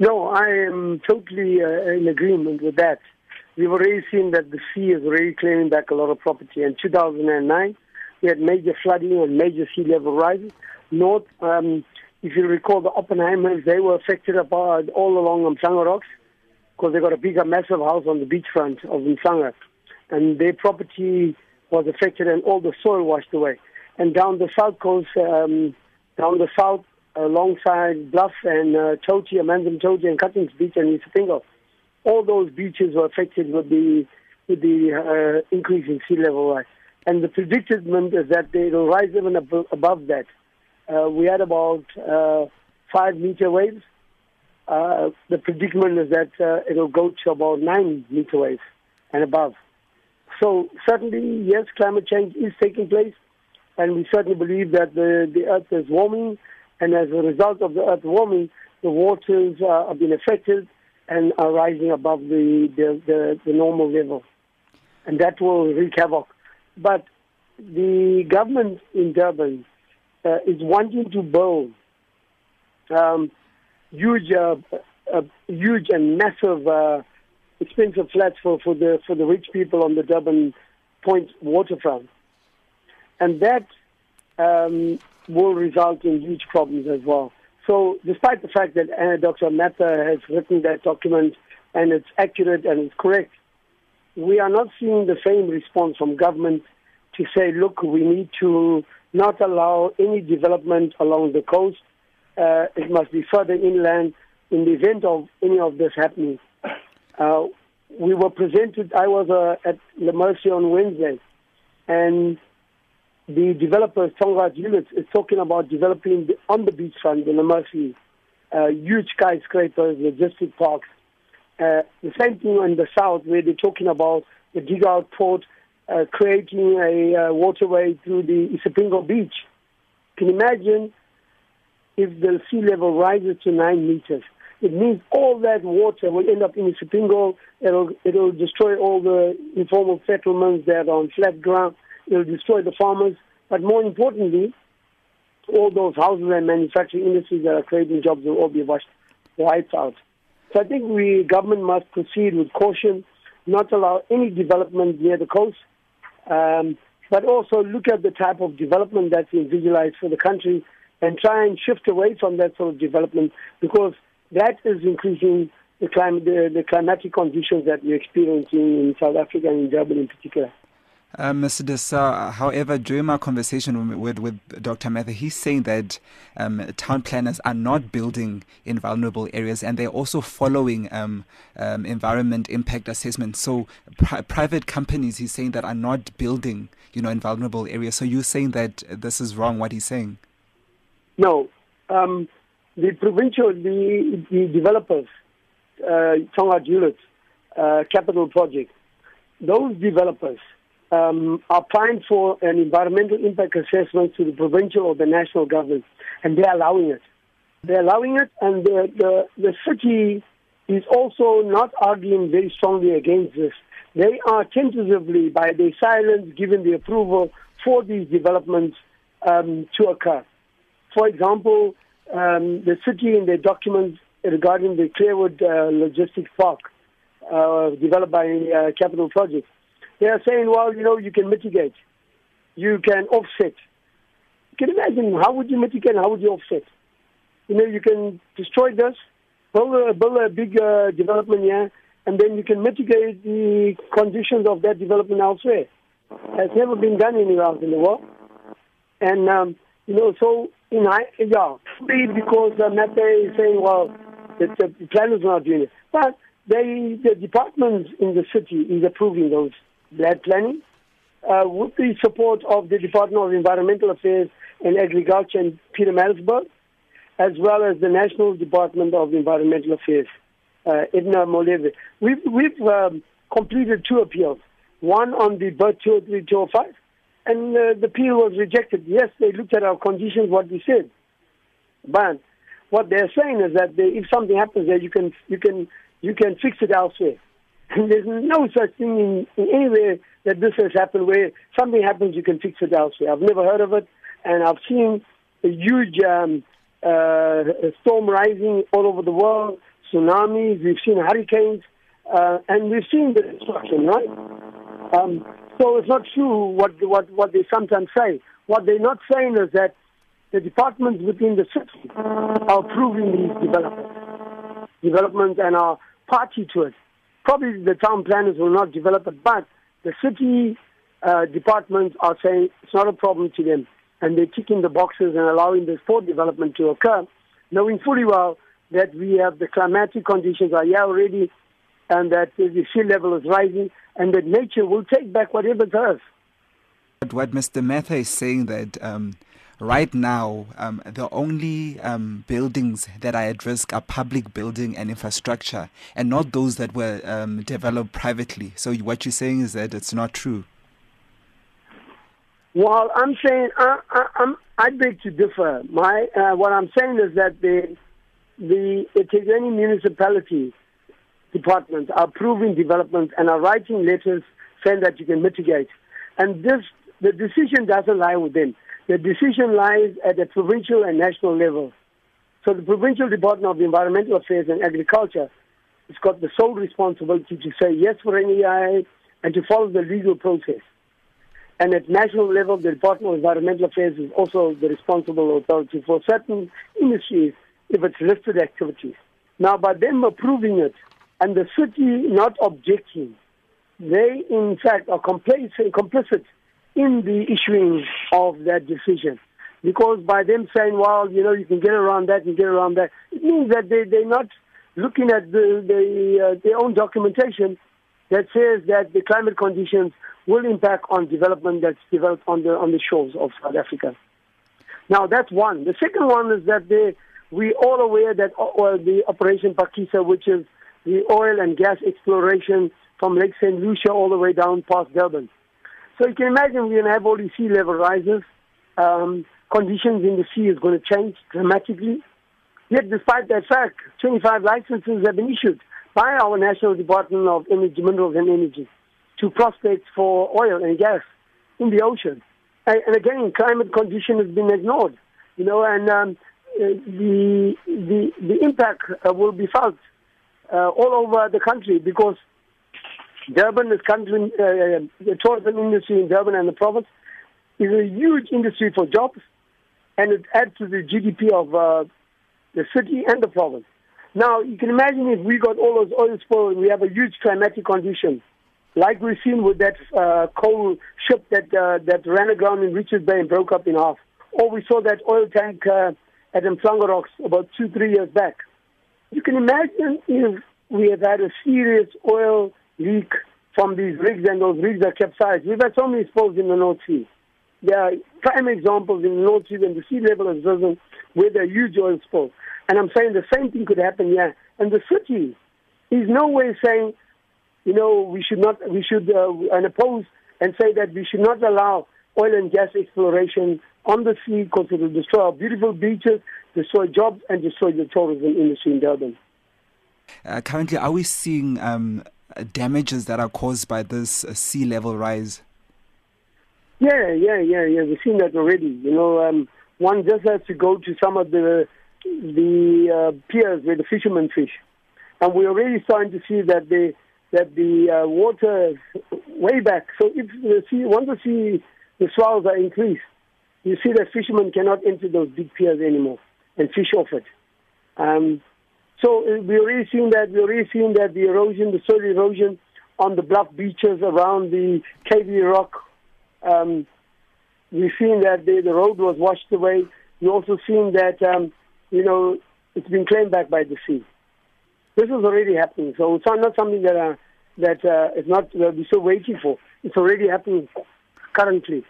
No, I am totally uh, in agreement with that. We've already seen that the sea is already claiming back a lot of property. In 2009, we had major flooding and major sea level rises. North, um, if you recall, the Oppenheimers, they were affected about all along Umhlanga Rocks because they got a bigger, massive house on the beachfront of Umhlanga. And their property was affected and all the soil washed away. And down the south coast, um, down the south, alongside Bluff and uh, Toti, Amanzimtoti and Cuttings Beach and Isipingo, all those beaches were affected with the with the uh, increase in sea level rise. And the predicament is that they will rise even above, above that. Uh, we had about uh, five meter waves. Uh, the predicament is that uh, it'll go to about nine meter waves and above. So certainly, yes, climate change is taking place, and we certainly believe that the, the Earth is warming, and as a result of the Earth warming, the waters uh, have been affected and are rising above the, the, the, the normal level. And that will wreak havoc. But the government in Durban uh, is wanting to build um, huge, uh, uh, huge and massive, uh, expensive flats for, for the for the rich people on the Durban Point waterfront, and that um, will result in huge problems as well. So, despite the fact that uh, Dr. Matha has written that document and it's accurate and it's correct, we are not seeing the same response from government to say, look, we need to not allow any development along the coast. Uh, it must be further inland in the event of any of this happening. Uh, we were presented, I was uh, at La Mercy on Wednesday, and the developer, Tongaat Hulett, is talking about developing the, on the beachfront in La Mercy, uh, huge skyscrapers, logistic parks. Uh, the same thing in the south, where they're talking about the dig out port uh, creating a uh, waterway through the Isipingo beach. Can you imagine if the sea level rises to nine meters? It means all that water will end up in Isipingo. It'll, it'll destroy all the informal settlements that are on flat ground. It'll destroy the farmers. But more importantly, all those houses and manufacturing industries that are creating jobs will all be washed, wiped out. So I think we government must proceed with caution, not allow any development near the coast, um, but also look at the type of development that's visualized for the country and try and shift away from that sort of development because that is increasing the, climate, the, the climatic conditions that we're experiencing in South Africa and in Durban in particular. Uh, Mr. D'Sa, however, during my conversation with, with, Dr. Matha, he's saying that um, town planners are not building in vulnerable areas and they're also following um, um, environment impact assessment. So, pri- private companies, he's saying, that are not building, you know, in vulnerable areas. So, you're saying that this is wrong, what he's saying? No. Um, the provincial, the, the developers, uh, Tongaat uh, capital project, those developers, um, applying for an environmental impact assessment to the provincial or the national government, and they're allowing it. They're allowing it, and the, the, the city is also not arguing very strongly against this. They are tentatively, by their silence, given the approval for these developments um, to occur. For example, um, the city in their documents regarding the Clairwood uh, Logistics Park, uh, developed by uh, Capital Projects, they are saying, well, you know, you can mitigate, you can offset. You can imagine how would you mitigate? How would you offset? You know, you can destroy this, build a, build a big uh, development here, and then you can mitigate the conditions of that development elsewhere. It's never been done anywhere else in the world. And, um, you know, so, in high, yeah, because uh, Mathe is saying, well, the, the are not doing it. But they, the departments in the city is approving those land planning, uh, with the support of the Department of Environmental Affairs and Agriculture in Pietermaritzburg, as well as the National Department of Environmental Affairs, uh, Edna Molewa. We've, we've um, completed two appeals, one on the BERT 203 205, and uh, the appeal was rejected. Yes, they looked at our conditions, what we said. But what they're saying is that they, if something happens there, you can, you, can, you can fix it elsewhere. There's no such thing in, in anywhere that this has happened where something happens, you can fix it elsewhere. I've never heard of it, and I've seen a huge um, uh, storm rising all over the world. tsunamis, we've seen hurricanes, uh, and we've seen the destruction, right? Um, so it's not true what, what, what they sometimes say. What they're not saying is that the departments within the city are approving these developments, developments and are party to it. Probably the town planners will not develop it, but the city uh, departments are saying it's not a problem to them, and they're ticking the boxes and allowing this port development to occur, knowing fully well that we have the climatic conditions are here already, and that the sea level is rising, and that nature will take back whatever it has. But what Mr. Mather is saying that um, right now um, the only um, buildings that are at risk are public building and infrastructure, and not those that were um, developed privately. So what you're saying is that it's not true. Well, I'm saying I, I, I beg to differ. My uh, what I'm saying is that the the any municipality departments are approving developments and are writing letters saying that you can mitigate. And this, the decision doesn't lie with them. The decision lies at the provincial and national level. So the Provincial Department of Environmental Affairs and Agriculture has got the sole responsibility to say yes for NEI and to follow the legal process. And at national level, the Department of Environmental Affairs is also the responsible authority for certain industries if it's listed activities. Now, by them approving it, and the city not objecting, they in fact are complicit, complicit in the issuing of that decision. Because by them saying, well, you know, you can get around that and get around that, it means that they, they're not looking at the, the, uh, their own documentation that says that the climate conditions will impact on development that's developed on the, on the shores of South Africa. Now, that's one. The second one is that they, we're all aware that uh, the Operation Phakisa, which is the oil and gas exploration from Lake St. Lucia all the way down past Durban. So you can imagine we're going to have all these sea level rises. Um, conditions in the sea is going to change dramatically. Yet, despite that fact, 25 licenses have been issued by our National Department of Energy, Minerals and Energy to prospect for oil and gas in the ocean. And, again, climate condition has been ignored, you know, and um, the, the, the impact will be felt uh, all over the country because Durban is country, uh, the tourism industry in Durban and the province is a huge industry for jobs, and it adds to the GDP of uh, the city and the province. Now, you can imagine if we got all those oil spills, we have a huge climatic condition, like we've seen with that uh, coal ship that uh, that ran aground in Richards Bay and broke up in half. Or we saw that oil tank uh, at Mhlanga Rocks about two, three years back. You can imagine if we have had a serious oil leak from these rigs and those rigs are capsized. We've had so many spills in the North Sea. There are prime examples in the North Sea when the sea level has risen where there are huge oil spills. And I'm saying the same thing could happen here. And the city is no way saying, you know, we should not, we should, uh, and oppose and say that we should not allow oil and gas exploration on the sea because it will destroy our beautiful beaches, destroy jobs, and destroy the tourism industry in Durban. Uh, currently, are we seeing um, damages that are caused by this uh, sea level rise? Yeah, yeah, yeah, yeah. We've seen that already. You know, um, one just has to go to some of the the uh, piers where the fishermen fish, and we're already starting to see that the that the uh, water way back. So if the sea, once the sea, the swells are increased, you see that fishermen cannot enter those big piers anymore and fish off it. Um, so uh, we already seen that. We already seen that the erosion, the soil erosion on the bluff beaches around the Cave Rock. Um, we've seen that the, the road was washed away. We also seen that um, you know it's been claimed back by the sea. This is already happening. So it's not something that uh, that uh, is not that we're still waiting for. It's already happening currently.